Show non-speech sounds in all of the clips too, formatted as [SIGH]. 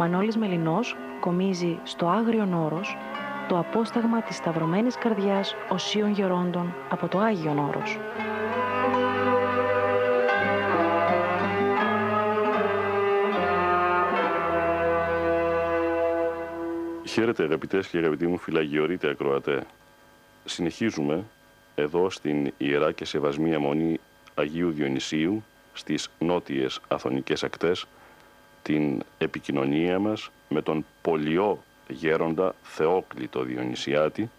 Μανώλης Μελινός κομίζει στο Άγριον Όρος το απόσταγμα της Σταυρωμένης Καρδιάς Οσίων Γερόντων από το Άγιον Όρος. Χαίρετε αγαπητές και αγαπητοί μου φυλαγιορείτε ακροατέ. Συνεχίζουμε εδώ στην Ιερά και Σεβασμία Μονή Αγίου Διονυσίου στις νότιες Αθωνικές ακτές την επικοινωνία μας με τον πολιό γέροντα Θεόκλητο Διονυσιάτη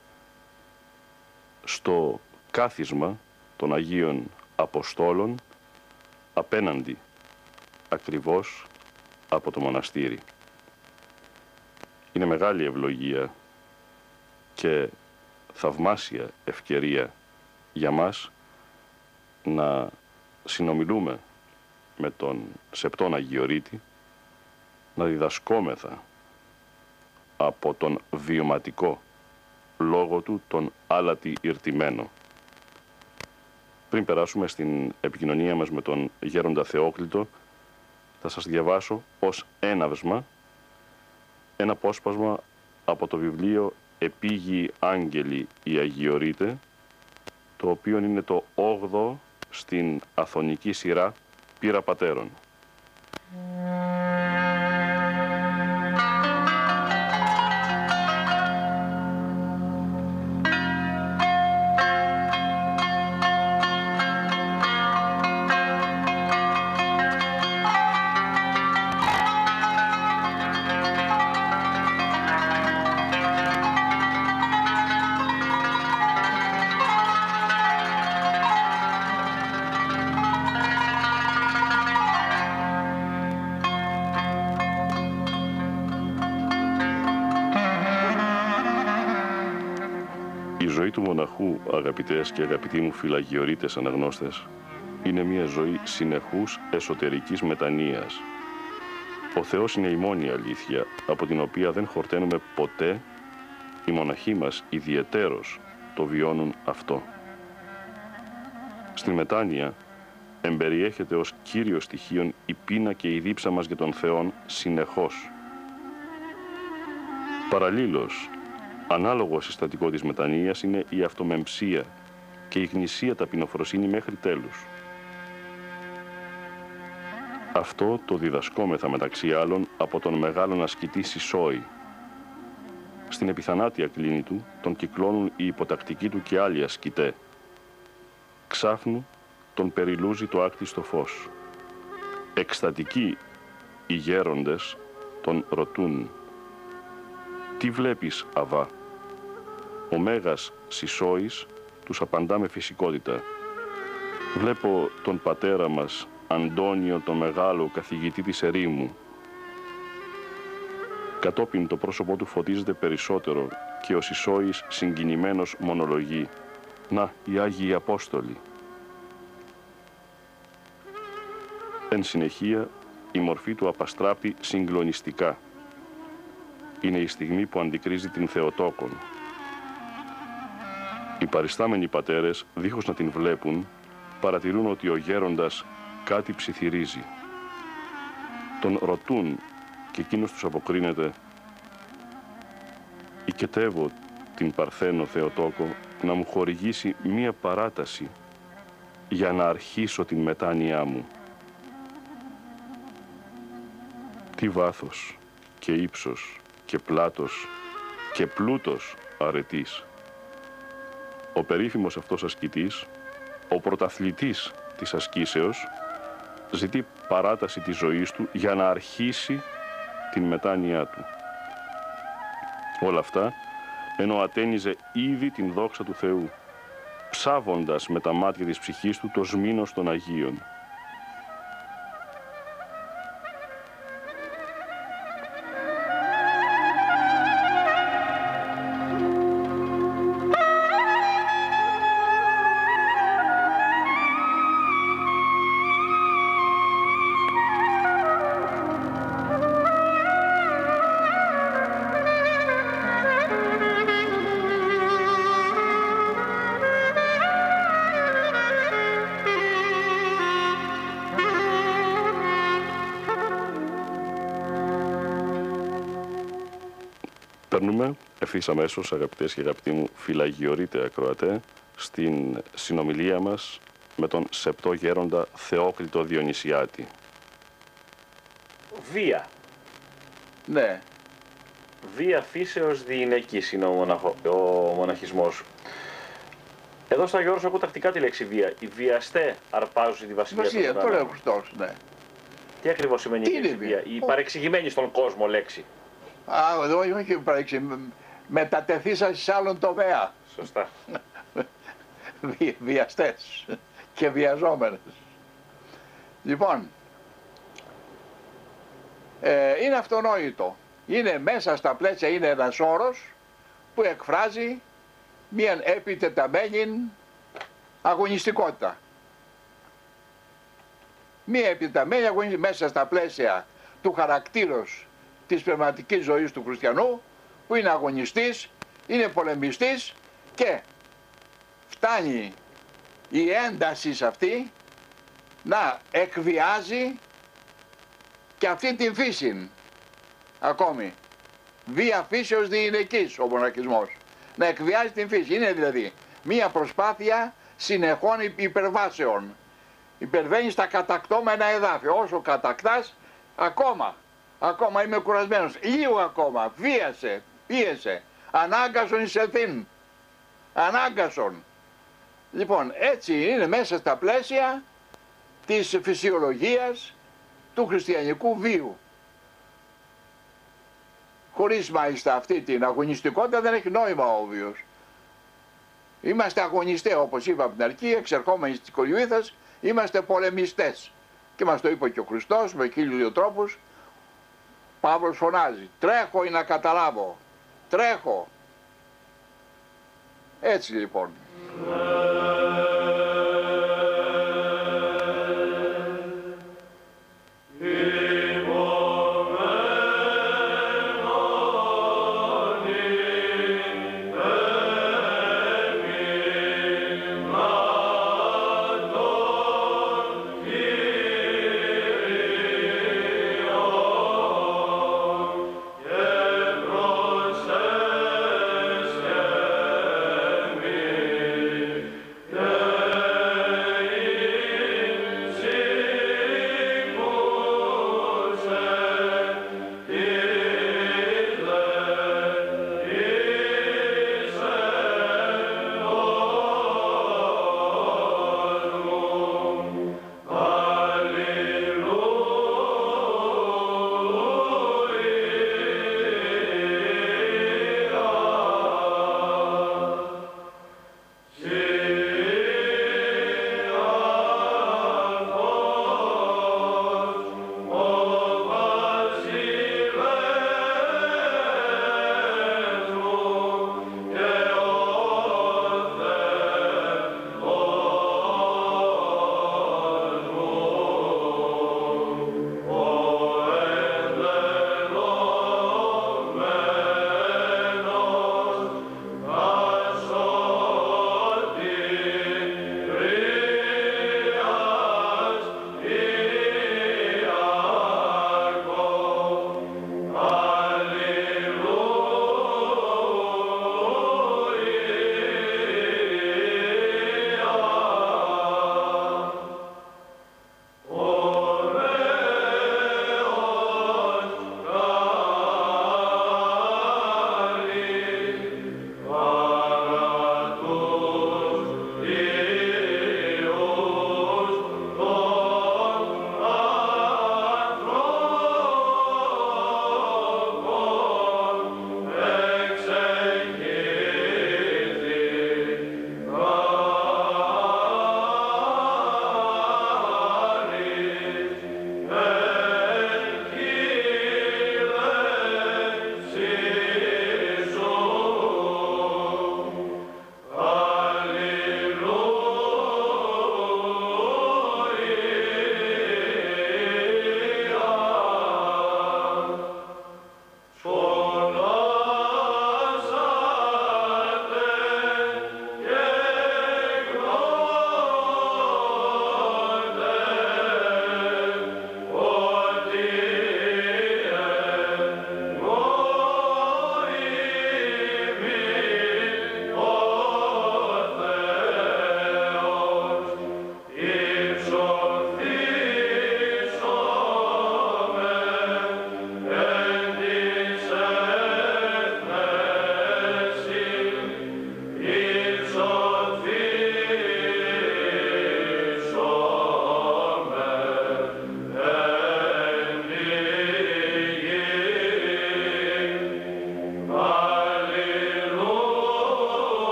στο κάθισμα των Αγίων Αποστόλων απέναντι ακριβώς από το μοναστήρι. Είναι μεγάλη ευλογία και θαυμάσια ευκαιρία για μας να συνομιλούμε με τον Σεπτόν Αγιορείτη, να διδασκόμεθα από τον βιωματικό λόγο του τον άλατη ηρτημένο. Πριν περάσουμε στην επικοινωνία μας με τον Γέροντα Θεόκλητο, θα σας διαβάσω ως έναυσμα ένα απόσπασμα από το βιβλίο «Επίγειοι Άγγελοι οι Αγιορείτε», το οποίο είναι το 8ο στην Αθωνική σειρά «Πύρα Πατέρων». Του μοναχού, αγαπητές και αγαπητοί μου φυλαγιορείτες αναγνώστες, είναι μια ζωή συνεχούς εσωτερικής μετανοίας. Ο Θεός είναι η μόνη αλήθεια, από την οποία δεν χορταίνουμε ποτέ, οι μοναχοί μας ιδιαιτέρως το βιώνουν αυτό. Στην μετάνοια εμπεριέχεται ως κύριο στοιχείον η πείνα και η δίψα μας για τον Θεόν συνεχώς. Παραλλήλως, Ανάλογος συστατικό της μετανοίας είναι η αυτομεμψία και η γνησία ταπεινοφροσύνη μέχρι τέλους. Αυτό το διδασκόμεθα μεταξύ άλλων από τον μεγάλον ασκητή Σισόη. Στην επιθανάτια κλίνη του τον κυκλώνουν οι υποτακτικοί του και άλλοι ασκητέ. Ξάφνου τον περιλούζει το άκτιστο φως. Εκστατικοί οι γέροντες τον ρωτούν «Τι βλέπεις, Αβά» Ο Μέγας Σισόης τους απαντά με φυσικότητα. Βλέπω τον πατέρα μας, Αντώνιο το Μεγάλο, καθηγητή της ερήμου. Κατόπιν το πρόσωπό του φωτίζεται περισσότερο και ο Σισόης συγκινημένος μονολογεί. Να, οι Άγιοι Απόστολοι. Εν συνεχεία, η μορφή του απαστράπτει συγκλονιστικά. Είναι η στιγμή που αντικρίζει την Θεοτόκον. Οι παριστάμενοι πατέρες, δίχως να την βλέπουν, παρατηρούν ότι ο γέροντας κάτι ψιθυρίζει. Τον ρωτούν και εκείνος τους αποκρίνεται «Οικετεύω την Παρθένο Θεοτόκο να μου χορηγήσει μία παράταση για να αρχίσω την μετάνοιά μου». Τι βάθος, και ύψος και πλάτος και πλούτος αρετής. Ο περίφημος αυτός ασκητής, ο πρωταθλητής της ασκήσεως, ζητεί παράταση της ζωής του για να αρχίσει την μετάνοιά του. Όλα αυτά ενώ ατένιζε ήδη την δόξα του Θεού, ψάβοντας με τα μάτια της ψυχής του το σμήνος των Αγίων. Ευθύ αμέσως, αγαπητές και αγαπητοί μου φυλαγιορείτε ακροατέ, στην συνομιλία μας με τον σεπτό γέροντα Θεόκλητο Διονυσιάτη. Βία. Ναι. Βία φύσεως διηνεκής είναι ο, μοναχο, ο μοναχισμός. Εδώ στα Γιώργος ακούω τακτικά τη λέξη βία. Οι βιαστέ αρπάζουν τη βασιλεία Βασιλεία, των το λέει ο ουρανών. Χριστός, ναι. Τι ακριβώς σημαίνει Τι η είναι λέξη βία; βία; Η Ο- παρεξηγημένη στον κόσμο λέξη. Α, εδώ όχι παρέξει. Μετατεθήσα σε άλλον τομέα. Σωστά. [LAUGHS] Βι, βιαστές και βιαζόμενες. Λοιπόν, ε, είναι αυτονόητο. Είναι μέσα στα πλαίσια, είναι ένας όρος που εκφράζει μια επιτεταμένη αγωνιστικότητα. Μία επιτεταμένη αγωνιστικότητα μέσα στα πλαίσια του χαρακτήρος της πνευματικής ζωής του χριστιανού που είναι αγωνιστής, είναι πολεμιστής και φτάνει η ένταση σε αυτή να εκβιάζει και αυτή την φύση ακόμη. Βία φύσεως διηνεκής ο μοναχισμός. Να εκβιάζει την φύση. Είναι δηλαδή μία προσπάθεια συνεχών υπ- υπερβάσεων. Υπερβαίνει στα κατακτώμενα εδάφια. Όσο κατακτάς, ακόμα, ακόμα είμαι κουρασμένος. Λίγο ακόμα, βίασε, πίεσε, ανάγκασον εισελθήν. Ανάγκασον. Λοιπόν, έτσι είναι μέσα στα πλαίσια της φυσιολογίας του χριστιανικού βίου. Χωρίς μάλιστα αυτή την αγωνιστικότητα δεν έχει νόημα ο βίος. Είμαστε αγωνιστές όπως είπα από την αρχή, εξερχόμενοι στις κολυβήθας, είμαστε πολεμιστές. Και μας το είπε και ο Χριστός με χίλιους δύο τρόπους. Παύλος φωνάζει, τρέχω ή να καταλάβω, τρέχω. Έτσι λοιπόν.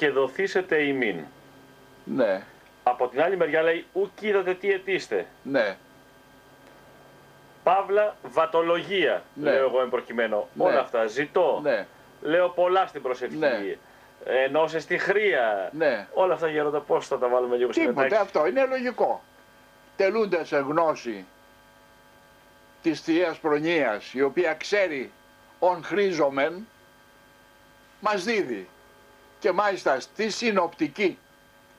Και δοθήσετε ημίν. Ναι, Από την άλλη μεριά λέει ουκ είδατε τι αιτήστε. ναι, Παύλα βατολογία, Ναι. λέω εγώ εμπροκειμένο. Ναι. Όλα αυτά ζητώ. ναι, Λέω πολλά στην προσευχή. Ναι. Ενώσε στη χρία. ναι. Όλα αυτά γέροντα πώς θα τα βάλουμε λίγο σε Τίποτε, μετάξι. αυτό είναι λογικό. Τελούνται σε γνώση της Θείας Προνοίας, η οποία ξέρει ον χρήζομεν, μας δίδει. Και μάλιστα στη συνοπτική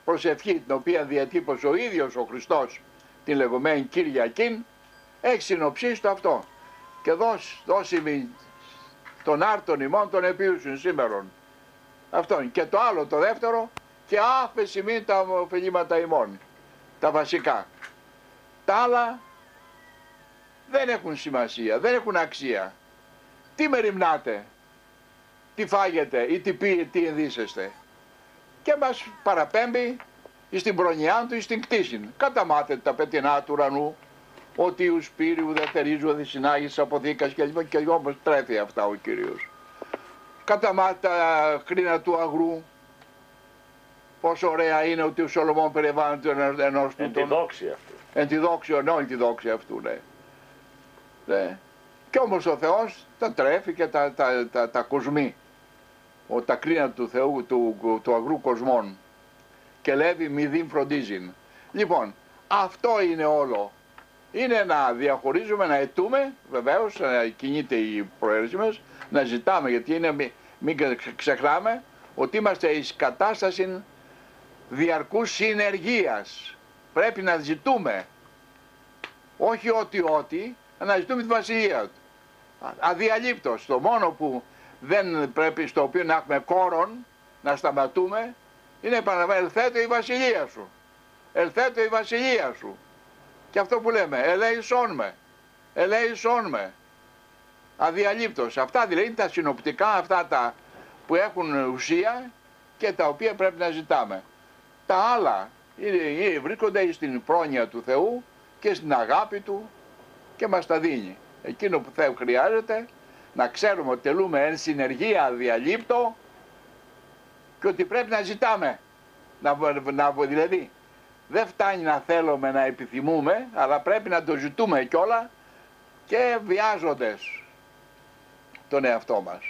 προσευχή, την οποία διατύπωσε ο ίδιος ο Χριστός, την λεγόμενη Κυριακήν, έχει συνοψίσει το αυτό. Και δώσει, δώσει μη τον άρτον ημών των επίουσιν σήμερον. Αυτό. Και το άλλο, το δεύτερο, και άφεση μην τα ωφελήματα ημών. Τα βασικά. Τα άλλα δεν έχουν σημασία, δεν έχουν αξία. Τι μεριμνάτε, τι φάγετε ή τι πείτε, τι ενδύσεστε. Και μας παραπέμπει στην προνοιά του ή στην κτήση. Καταμάθετε τα πετεινά του ουρανού, ότι ους σπύριου δεν θερίζου ότι συνάγεις αποθήκας και λοιπά και όμως τρέφει αυτά ο Κύριος. Καταμάθετε τα κρίνα του αγρού, πόσο ωραία είναι ότι ο Σολομών περιβάλλεται ενός, ενός του Εν τη τον δόξη αυτού. Εν τη δόξη, ναι, εν τη δόξη αυτού, ναι. ναι. Και όμως ο Θεός τα τρέφει και τα, τα, τα, τα κοσμεί. Ο, τα κρίνα του Θεού, του, του αγρού κοσμών. Και λέει μη δίν φροντίζειν. Λοιπόν, αυτό είναι όλο. Είναι να διαχωρίζουμε, να ετούμε, βεβαίως, να κινείται η προαίρεση μας, να ζητάμε, γιατί είναι, μη- μην ξε- ξεχνάμε, ότι είμαστε εις κατάσταση διαρκούς συνεργίας. Πρέπει να ζητούμε, όχι ό,τι-ό,τι, να ζητούμε τη βασιλεία του. Α- Αδιαλείπτως. Το μόνο που δεν πρέπει, στο οποίο να έχουμε κόρον, να σταματούμε, είναι επαναλαμβάνω, ελθέτω η βασιλεία σου. Ελθέτω η βασιλεία σου. Και αυτό που λέμε, ελέησόν με, ελέησόν με. Αδιαλείπτως. Αυτά δηλαδή είναι τα συνοπτικά, αυτά τα που έχουν ουσία και τα οποία πρέπει να ζητάμε. Τα άλλα είναι, είναι- βρίσκονται στην πρόνοια του Θεού και στην αγάπη Του και μας τα δίνει. Εκείνο που Θεό χρειάζεται να ξέρουμε ότι τελούμε εν συνεργεία αδιαλείπτω και ότι πρέπει να ζητάμε. Να, βο- να, βο- δηλαδή δεν φτάνει να θέλουμε να επιθυμούμε αλλά πρέπει να το ζητούμε κιόλα και βιάζοντες τον εαυτό μας.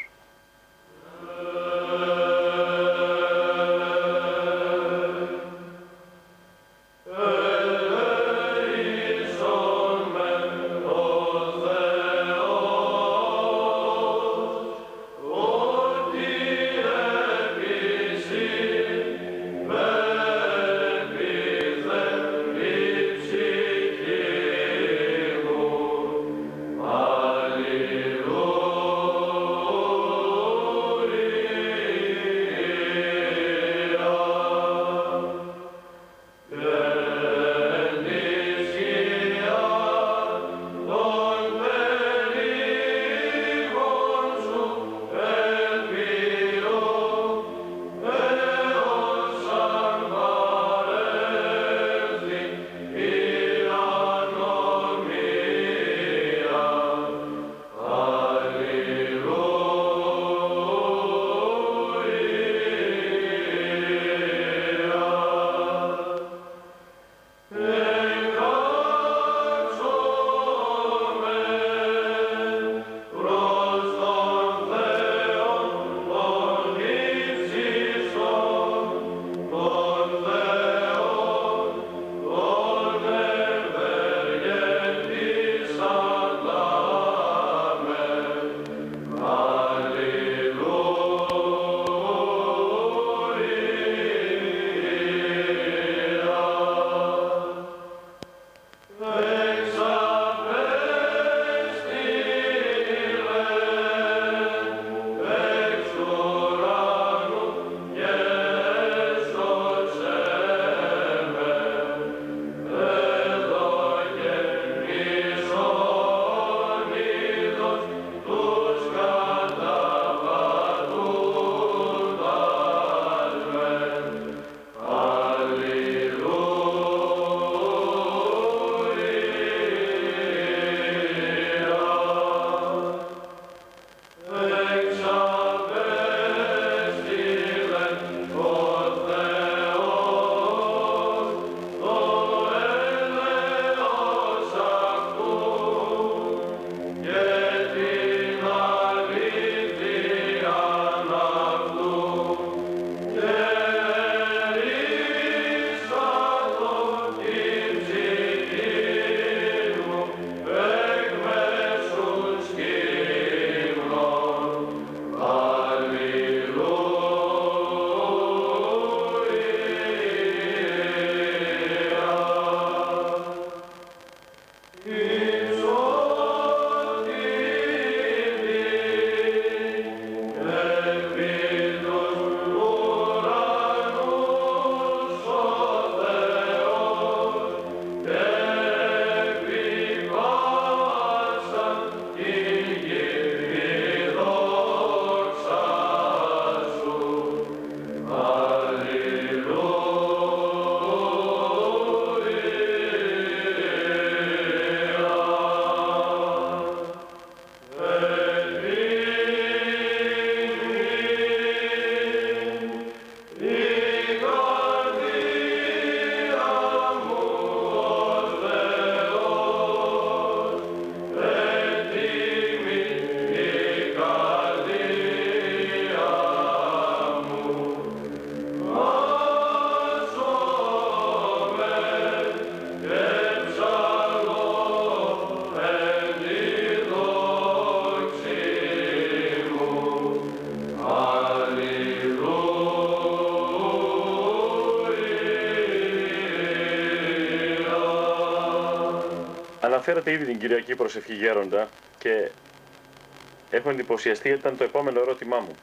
Αναφέρατε ήδη την Κυριακή προσευχή γέροντα και έχω εντυπωσιαστεί γιατί ήταν το επόμενο ερώτημά μου.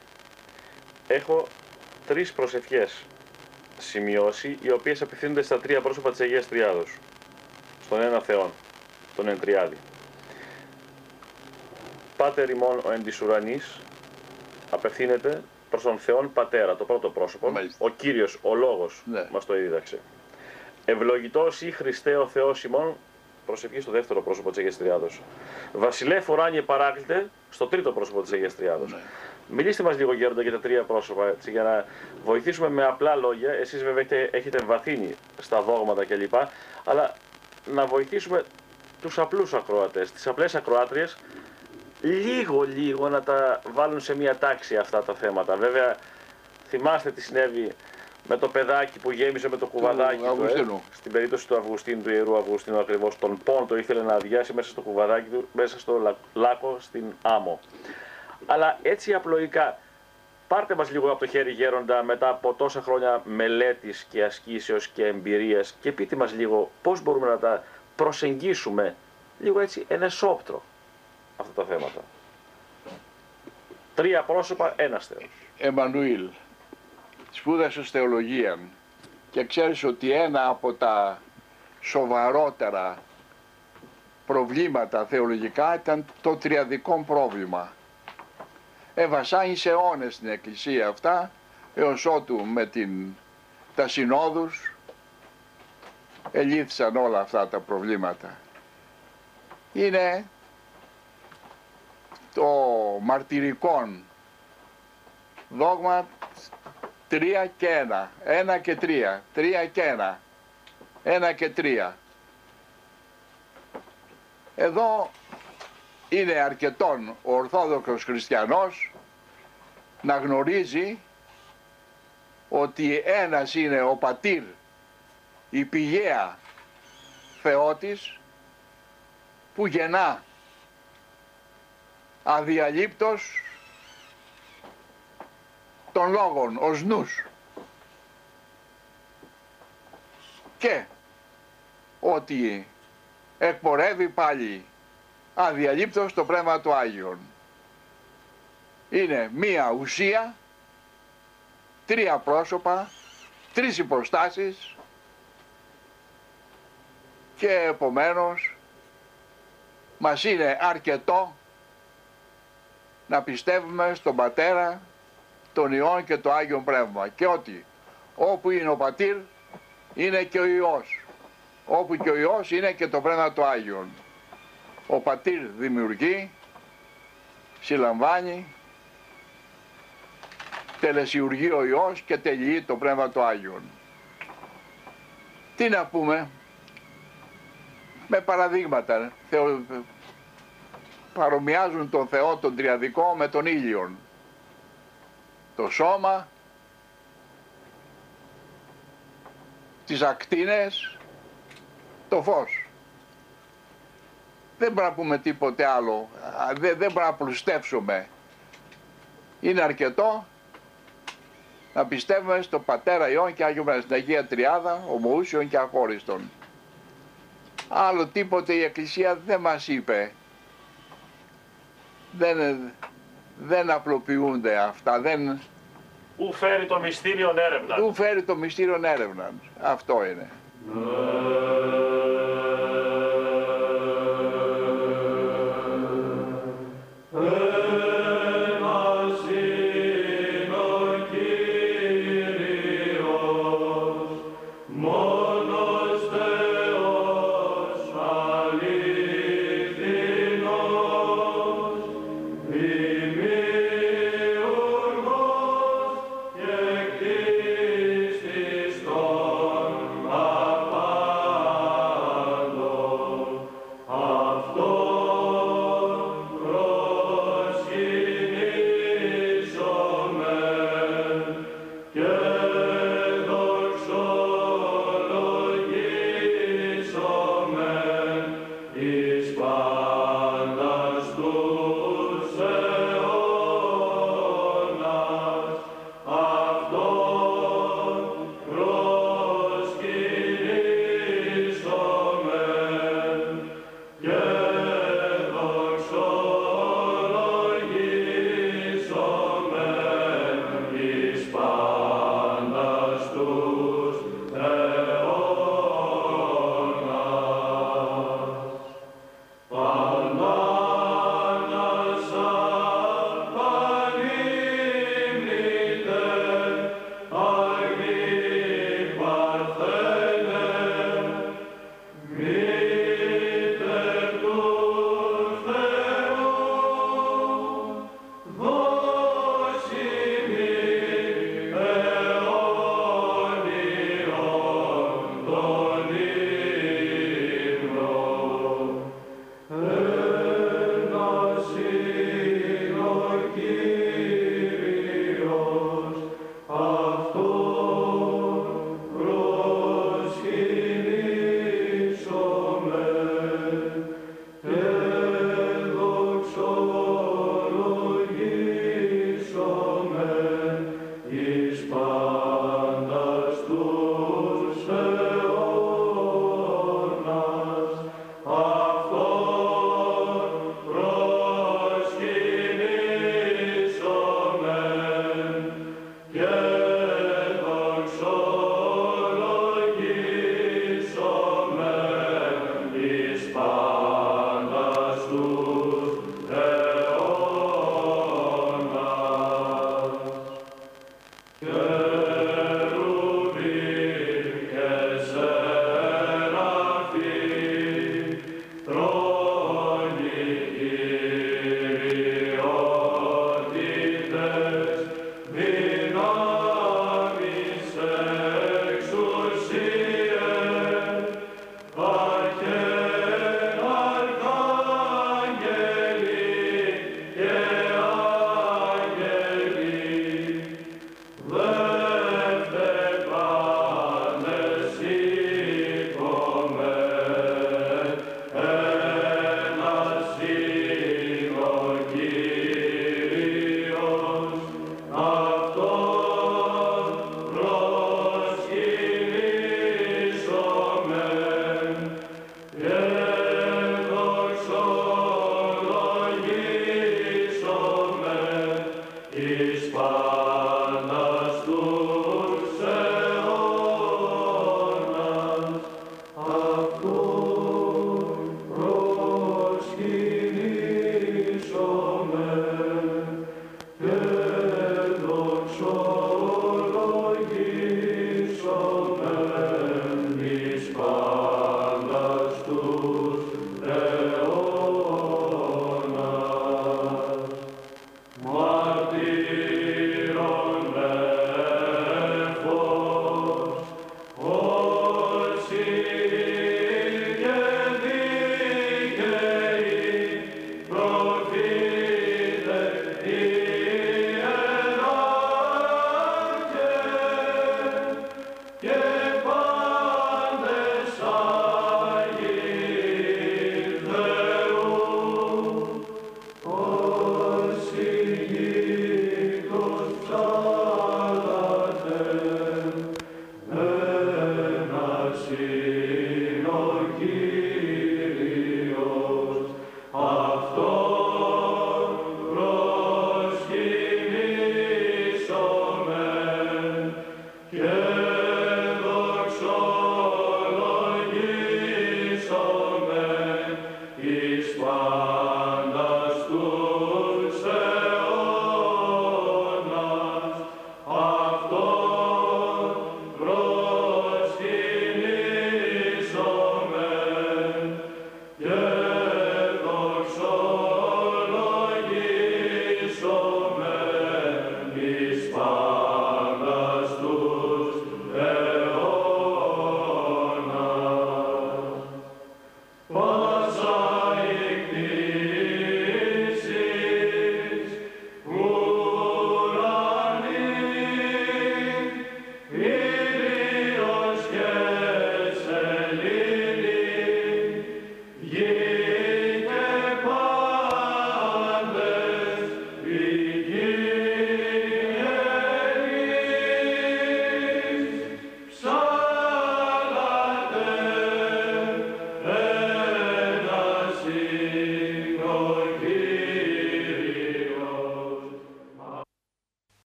Έχω τρεις προσευχές σημειώσει, οι οποίες απευθύνονται στα τρία πρόσωπα της Αγίας Τριάδος. Στον ένα Θεόν, τον Εντριάδη. Πάτερ ημών ο εν της ουρανής, απευθύνεται προς τον Θεόν Πατέρα, το πρώτο πρόσωπο. Μάλιστα. Ο Κύριος, ο Λόγος, Ναι. μας το δίδαξε. Ευλογητός ή Χριστέ ο Θεός ημών, προσευχή στο δεύτερο πρόσωπο της Αγίας Τριάδος. Βασιλεύ ουράνιε παράκλητε, στο τρίτο πρόσωπο της Αγίας Τριάδος. Ναι. Μιλήστε μας λίγο γέροντα για τα τρία πρόσωπα, έτσι, για να βοηθήσουμε με απλά λόγια. Εσείς βέβαια έχετε, έχετε βαθύνει στα δόγματα κλπ. Αλλά να βοηθήσουμε τους απλούς ακροατές, τις απλές ακροάτριες, λίγο λίγο να τα βάλουν σε μια τάξη αυτά τα θέματα. Βέβαια, θυμάστε τι συνέβη με το παιδάκι που γέμισε με το κουβαδάκι του. ε. Αυγουστίνου. Στην περίπτωση του Αυγουστίνου, του ιερού Αυγουστίνου ακριβώς, τον πόντο ήθελε να αδειάσει μέσα στο κουβαδάκι του, μέσα στο λα- λάκκο στην άμμο. Αλλά έτσι απλοϊκά, πάρτε μας λίγο από το χέρι γέροντα μετά από τόσα χρόνια μελέτης και ασκήσεως και εμπειρίας και πείτε μας λίγο πώς μπορούμε να τα προσεγγίσουμε λίγο έτσι ενεσόπτρο αυτά τα θέματα. Τρία πρόσωπα, ένας Θεός. Εμμανουήλ, σπούδασες θεολογία και ξέρεις ότι ένα από τα σοβαρότερα προβλήματα θεολογικά ήταν το τριαδικό πρόβλημα. Εβασάνισε αιώνες στην εκκλησία αυτά έως ότου με την, τα συνόδους ελήφθησαν όλα αυτά τα προβλήματα. Είναι το μαρτυρικόν δόγμα 3 και 1, 1 και 3, 3 και 1, 1 και 3. Εδώ είναι αρκετόν ο Ορθόδοξος Χριστιανός να γνωρίζει ότι ένας είναι ο πατήρ, η πηγαία Θεότης που γεννά αδιαλείπτος των λόγων ως νους και ότι εκπορεύει πάλι αδιαλείπτως το Πνεύμα του Άγιον. Είναι μία ουσία, τρία πρόσωπα, τρεις υποστάσεις και επομένως μας είναι αρκετό να πιστεύουμε στον Πατέρα, τον Υιόν και το Άγιον Πνεύμα. Και ότι όπου είναι ο Πατήρ είναι και ο Υιός όπου και ο Υιός είναι και το Πνεύμα του Άγιον. Ο Πατήρ δημιουργεί συλλαμβάνει τελεσιουργεί ο Υιός και τελειεί το Πνεύμα του Άγιον. Τι να πούμε; Με παραδείγματα θεω... παρομοιάζουν τον Θεό τον Τριαδικό με τον ήλιον το σώμα, τις ακτίνες, το φως. Δεν μπορούμε να πούμε τίποτε άλλο, Α, δεν, δεν μπορούμε να πλουστεύσουμε. Είναι αρκετό να πιστεύουμε στο Πατέρα Υιόν και Άγιο Πνεύμα, στην Αγία Τριάδα, ομοούσιον και αχώριστον. Άλλο τίποτε η Εκκλησία δεν μας είπε. Δεν, δεν απλοποιούνται αυτά, δεν, Ου φέρει το μυστήριο έρευνας. του φέρει το μυστήριο έρευνας. Αυτό είναι.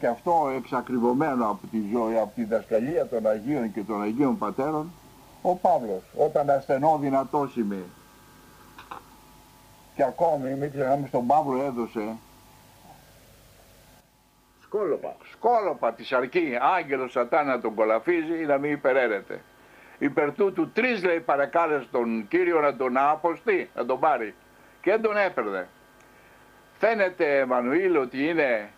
Και αυτό εξακριβωμένο από τη ζωή, από τη δασκαλία των Αγίων και των Αγίων Πατέρων. Ο Παύλος, όταν ασθενώ δυνατός είμαι. Και ακόμη, μην ξεχνάμε, στον Παύλο έδωσε Σκόλοπα. σκόλοπα της αρκεί, άγγελος σατάν να τον κολαφίζει ή να μην υπεραίρεται. Υπέρ τούτου τρεις λέει παρακάλεσε τον Κύριο να τον αποστεί, να τον πάρει. Και δεν τον έπαιρνε. Φαίνεται, Εμμανουήλ, ότι είναι,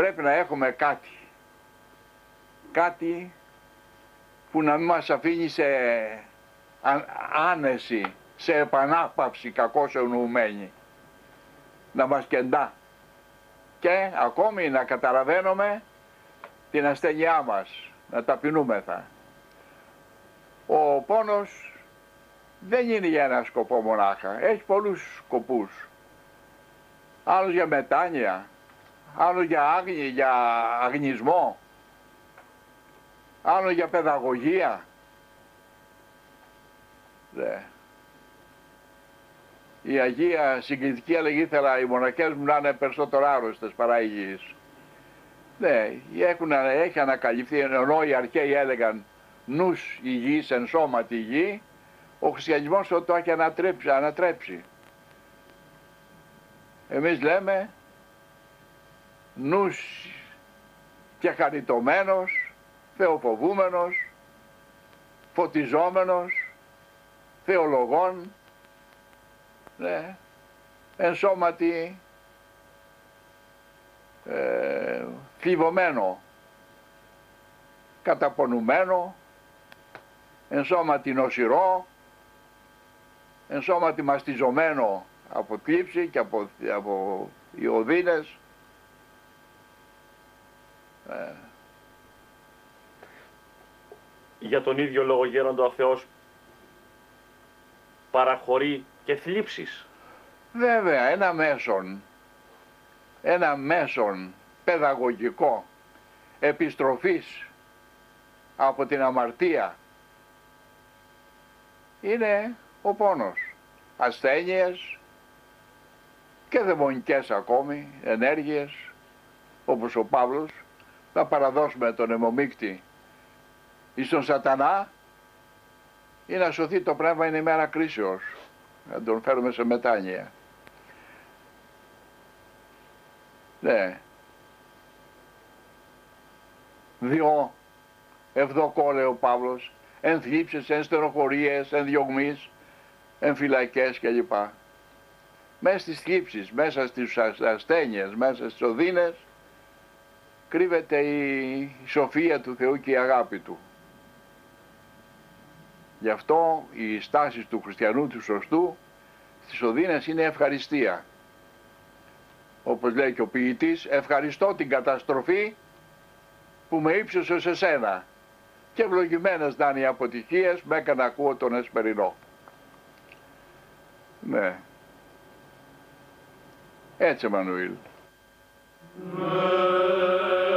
πρέπει να έχουμε κάτι. Κάτι που να μην μας αφήνει σε α- άνεση, σε επανάπαυση κακώς εννοουμένη. Να μας κεντά. Και ακόμη να καταλαβαίνουμε την ασθένειά μας, να ταπεινούμεθα. Ο πόνος δεν είναι για ένα σκοπό μονάχα, έχει πολλούς σκοπούς. Άλλος για μετάνοια, άλλος για άγνη, για αγνισμό, άλλο για παιδαγωγία. Ναι. Η Αγία συγκριτική έλεγε ήθελα οι μοναχές μου να είναι περισσότερο άρρωστες παρά υγιείς. Ναι, έχουν, έχει ανακαλυφθεί, ενώ οι αρχαίοι έλεγαν νους υγιής εν σώματι υγιή, ο χριστιανισμός το έχει ανατρέψει. ανατρέψει. Εμείς λέμε νους και χαριτωμένος, θεοφοβούμενος, φωτιζόμενος, θεολογών, ναι, εν σώματι ε, θλιβωμένο, καταπονουμένο, εν σώματι νοσηρό, εν σώματι μαστιζωμένο από θλίψη και από, από ιωδίνες. Ε, Για τον ίδιο λόγο γέροντα ο Θεός παραχωρεί και θλίψεις. Βέβαια, ένα μέσον, ένα μέσον παιδαγωγικό επιστροφής από την αμαρτία είναι ο πόνος. Ασθένειες και δαιμονικές ακόμη ενέργειες όπως ο Παύλος θα παραδώσουμε τον αιμομίκτη εις τον σατανά ή να σωθεί το πνεύμα είναι η μέρα κρίσεως να τον φέρουμε σε μετάνοια. Ναι. Διό ευδοκό λέει ο Παύλος, εν θλίψεις, εν στενοχωρίες, εν διωγμείς, εν φυλακές κλπ. Μέσα στις θλίψεις, μέσα στις ασθένειες, μέσα στις οδύνες, κρύβεται η σοφία του Θεού και η αγάπη Του. Γι' αυτό η στάση του χριστιανού του σωστού στις οδύνες είναι ευχαριστία. Όπως λέει και ο ποιητής, ευχαριστώ την καταστροφή που με ύψωσε σε σένα και ευλογημένες να είναι οι αποτυχίες, με έκανε να ακούω τον εσπερινό. Ναι. Έτσι, Εμμανουήλ. Amen.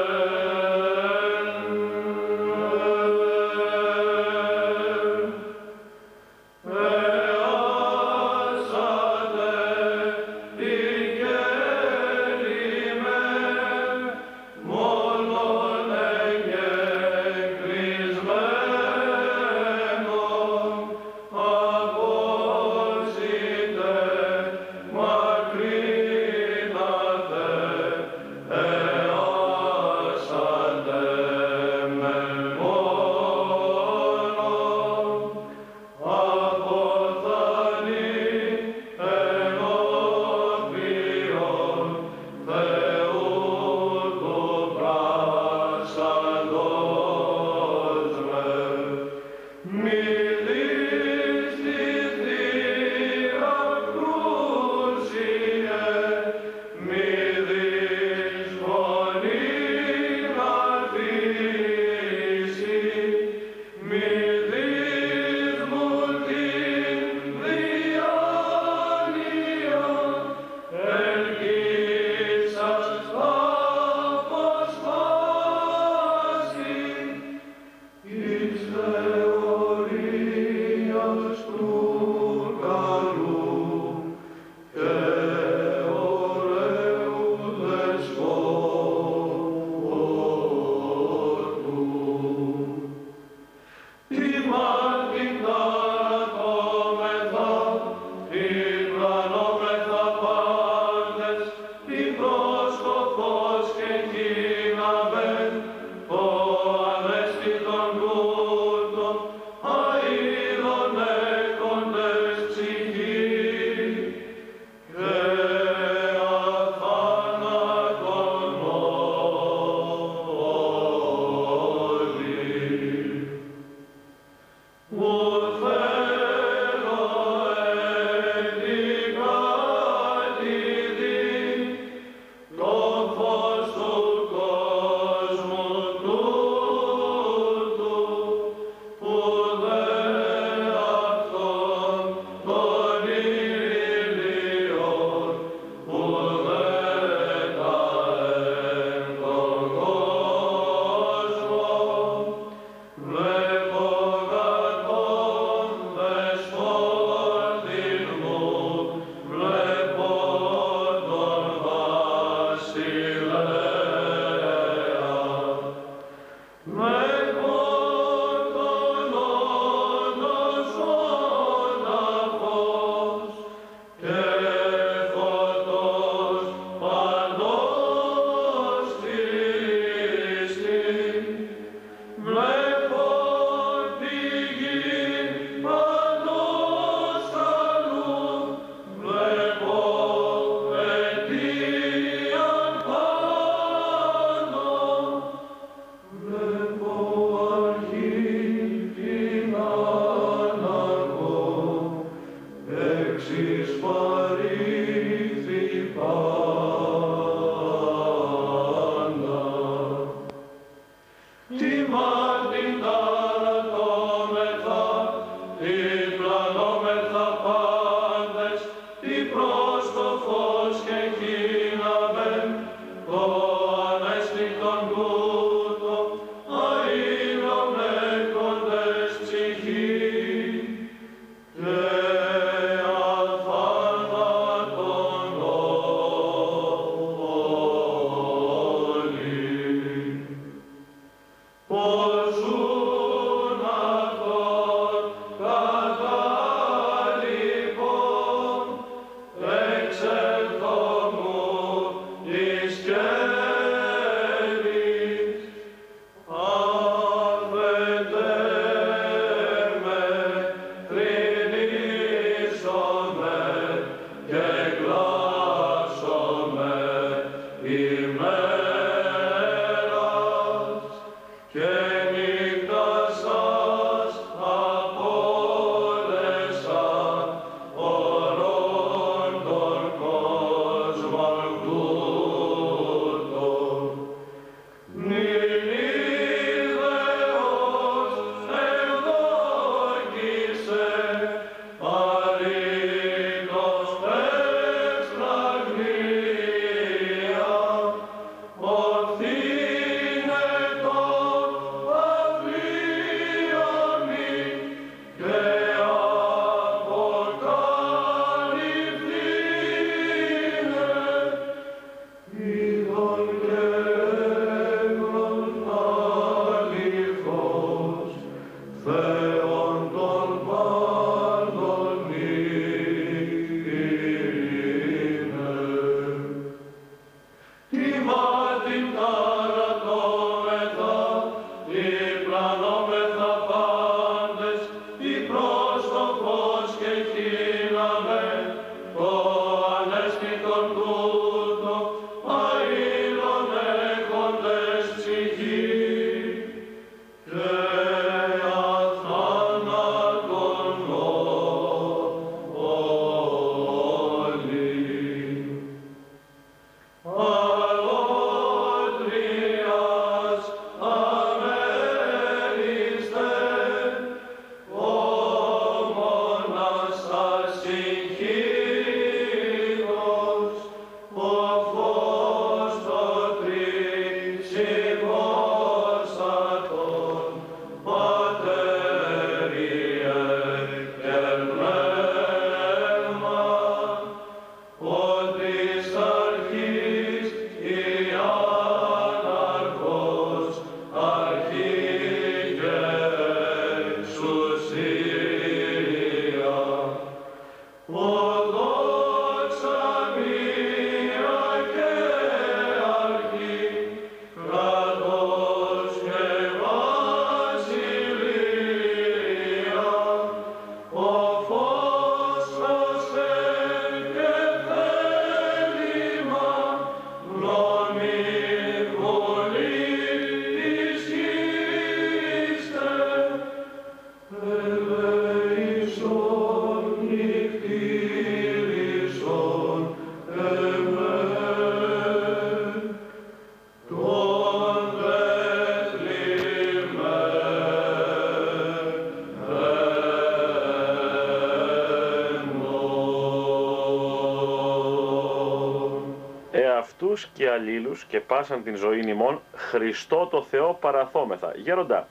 Και πάσαν την ζωή ημών Χριστό το Θεό παραθόμεθα. Γέροντα,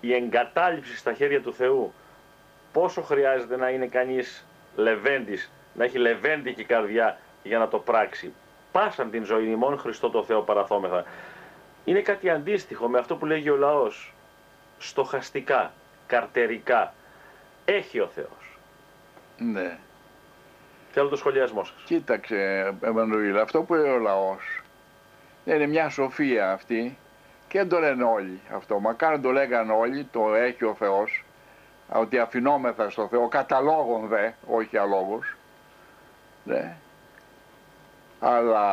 η εγκατάλειψη στα χέρια του Θεού πόσο χρειάζεται να είναι κανείς λεβέντης, να έχει λεβέντικη καρδιά για να το πράξει. Πάσαν την ζωή ημών Χριστό το Θεό παραθόμεθα. Είναι κάτι αντίστοιχο με αυτό που λέγει ο λαός. Στοχαστικά, καρτερικά. Έχει ο Θεός. Ναι. Θέλω το σχολιασμό σας. Κοίταξε, Εμμανουήλ, αυτό που λέει ο λαός είναι μια σοφία αυτή και δεν το λένε όλοι αυτό. Μακάρι το λέγανε όλοι, το έχει ο Θεός, ότι αφινόμεθα στο Θεό, καταλόγων δε, όχι αλόγως. Ναι. Αλλά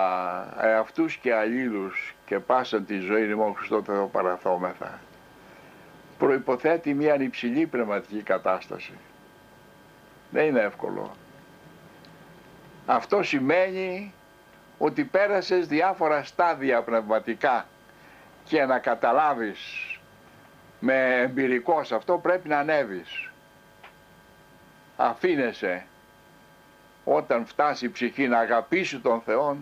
αυτούς και αλλήλους και πάσαν τη ζωή μόνο Χριστό Θεό παραθόμεθα προϋποθέτει μια υψηλή πνευματική κατάσταση. Δεν είναι εύκολο. Αυτό σημαίνει ότι πέρασες διάφορα στάδια πνευματικά και να καταλάβεις με εμπειρικός αυτό πρέπει να ανέβεις. Αφήνεσαι όταν φτάσει η ψυχή να αγαπήσει τον Θεό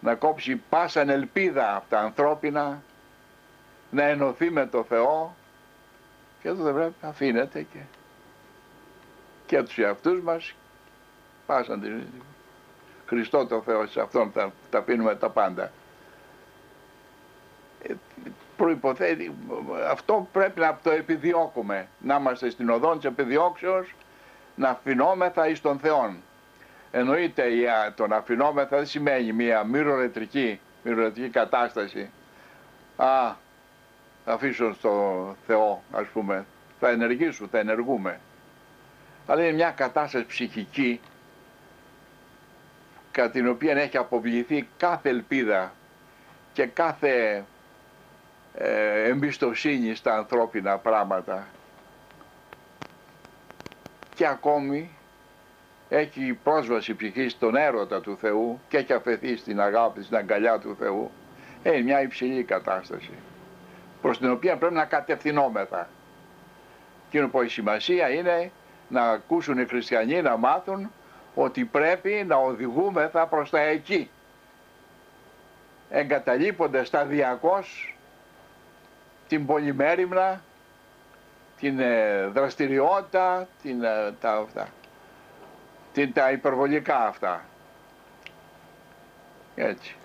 να κόψει πάσαν ελπίδα από τα ανθρώπινα να ενωθεί με το Θεό και εδώ δεν πρέπει να αφήνεται και, και τους εαυτούς μας πάσαν την Χριστό το Θεό σε αυτόν θα τα πίνουμε τα πάντα. Ε, προϋποθέτει, αυτό πρέπει να το επιδιώκουμε, να είμαστε στην οδό της επιδιώξεως, να αφινόμεθα εις τον Θεό. Εννοείται το να αφινόμεθα δεν σημαίνει μια μυρολετρική, μυρολετρική κατάσταση. Α, θα αφήσω στο Θεό, ας πούμε, θα ενεργήσω, θα ενεργούμε. Αλλά είναι μια κατάσταση ψυχική κατά την οποία έχει αποβληθεί κάθε ελπίδα και κάθε ε, εμπιστοσύνη στα ανθρώπινα πράγματα και ακόμη έχει πρόσβαση ψυχή στον έρωτα του Θεού και έχει αφαιθεί στην αγάπη, στην αγκαλιά του Θεού. Είναι μια υψηλή κατάσταση προς την οποία πρέπει να κατευθυνόμεθα. Εκείνο που έχει σημασία είναι να ακούσουν οι χριστιανοί να μάθουν ότι πρέπει να οδηγούμεθα προς τα εκεί. Εγκαταλείπονται σταδιακώς την πολυμέριμνα, την ε, δραστηριότητα, την, ε, τα, αυτά, την, τα υπερβολικά αυτά. Έτσι.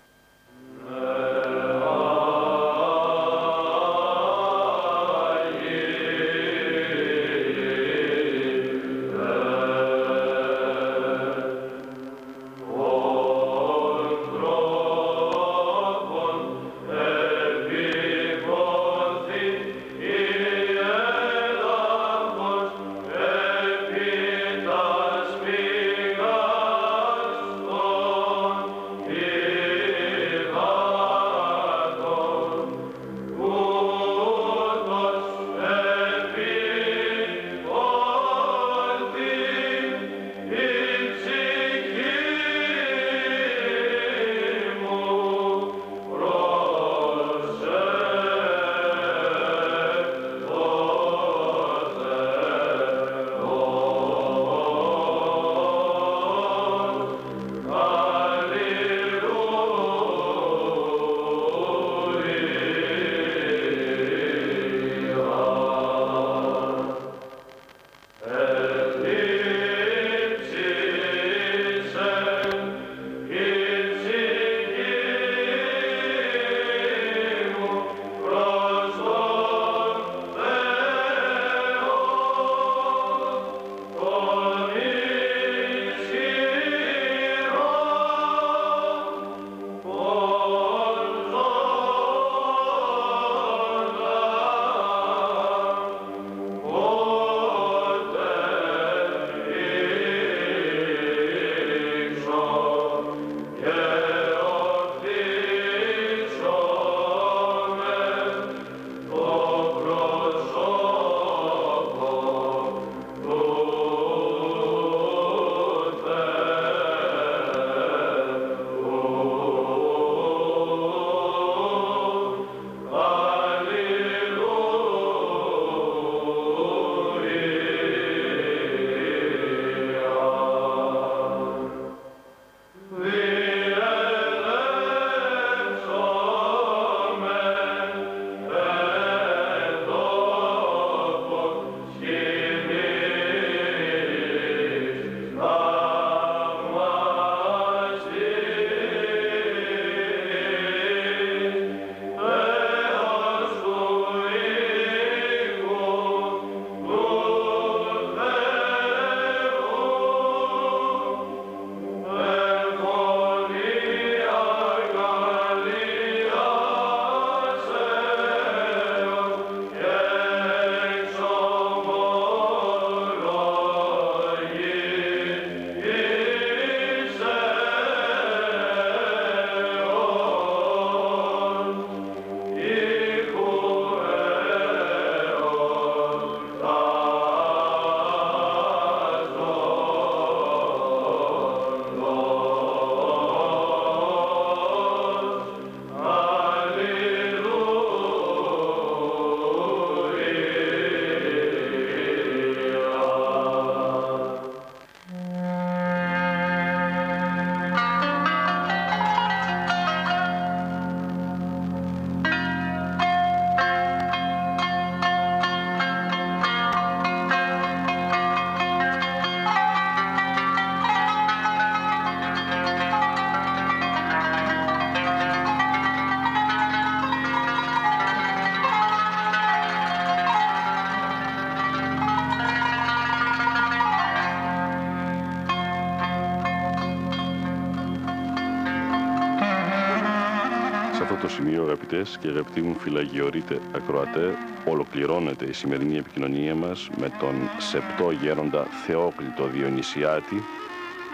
Σημείο, αγαπητές και αγαπητοί μου φυλαγιορείτε ακροατέ, ολοκληρώνεται η σημερινή επικοινωνία μας με τον σεπτό γέροντα Θεόκλητο Διονυσιάτη,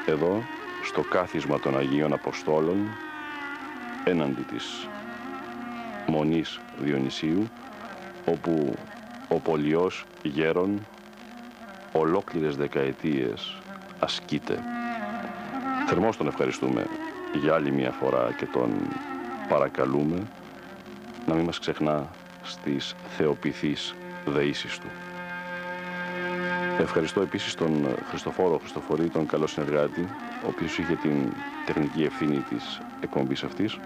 εδώ στο κάθισμα των Αγίων Αποστόλων, έναντι της Μονής Διονυσίου, όπου ο πολιός γέρον ολόκληρες δεκαετίες ασκείται. Θερμός τον ευχαριστούμε για άλλη μια φορά και τον παρακαλούμε να μην μας ξεχνά στις θεοποιηθείς δεήσεις του. Ευχαριστώ επίσης τον Χριστοφόρο Χριστοφορή, τον καλό συνεργάτη, ο οποίος είχε την τεχνική ευθύνη της εκπομπής αυτής,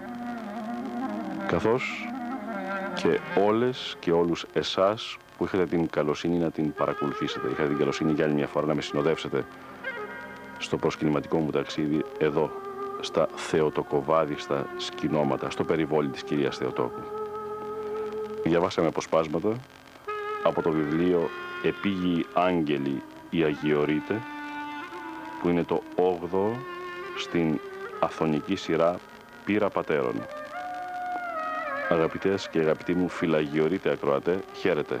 καθώς και όλες και όλους εσάς που είχατε την καλοσύνη να την παρακολουθήσετε. Είχατε την καλοσύνη για άλλη μια φορά να με συνοδεύσετε στο προσκυνηματικό μου ταξίδι εδώ, στα θεοτοκοβάδιστα σκηνώματα, στο περιβόλι της κυρίας Θεοτόκου. Διαβάσαμε αποσπάσματα από το βιβλίο «Επίγειοι άγγελοι οι Αγιορείτε» που είναι το 8ο στην αθωνική σειρά «Πύρα Πατέρων». Αγαπητές και αγαπητοί μου φυλαγιορείτε ακροατέ, χαίρετε.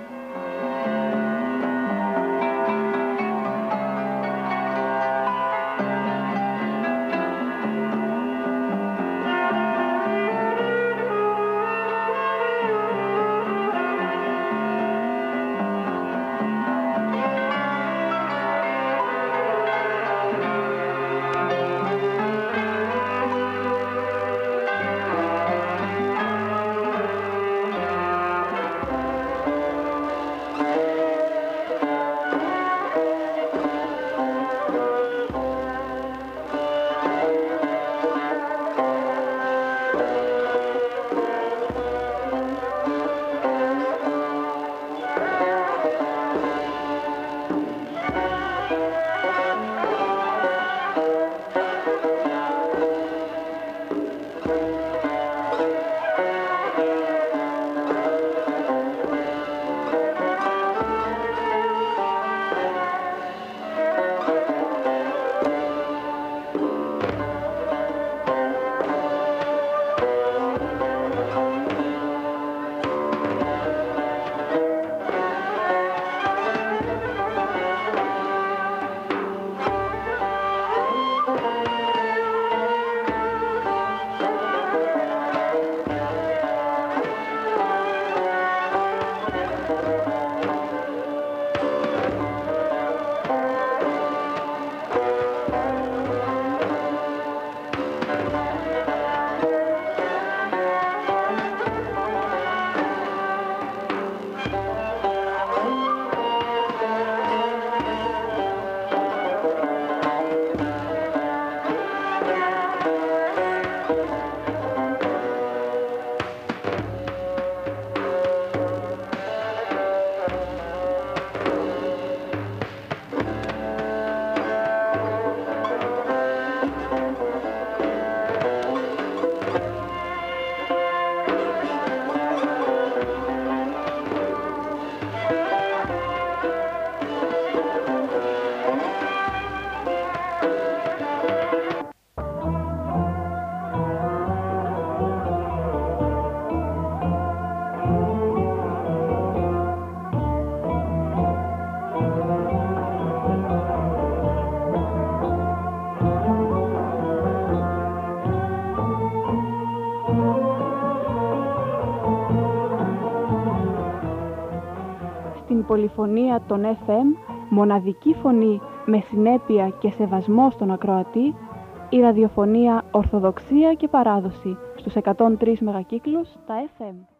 Πολυφωνία των FM, μοναδική φωνή με συνέπεια και σεβασμό στον ακροατή, η ραδιοφωνία Ορθοδοξία και Παράδοση στους 103 μεγακύκλους, τα FM.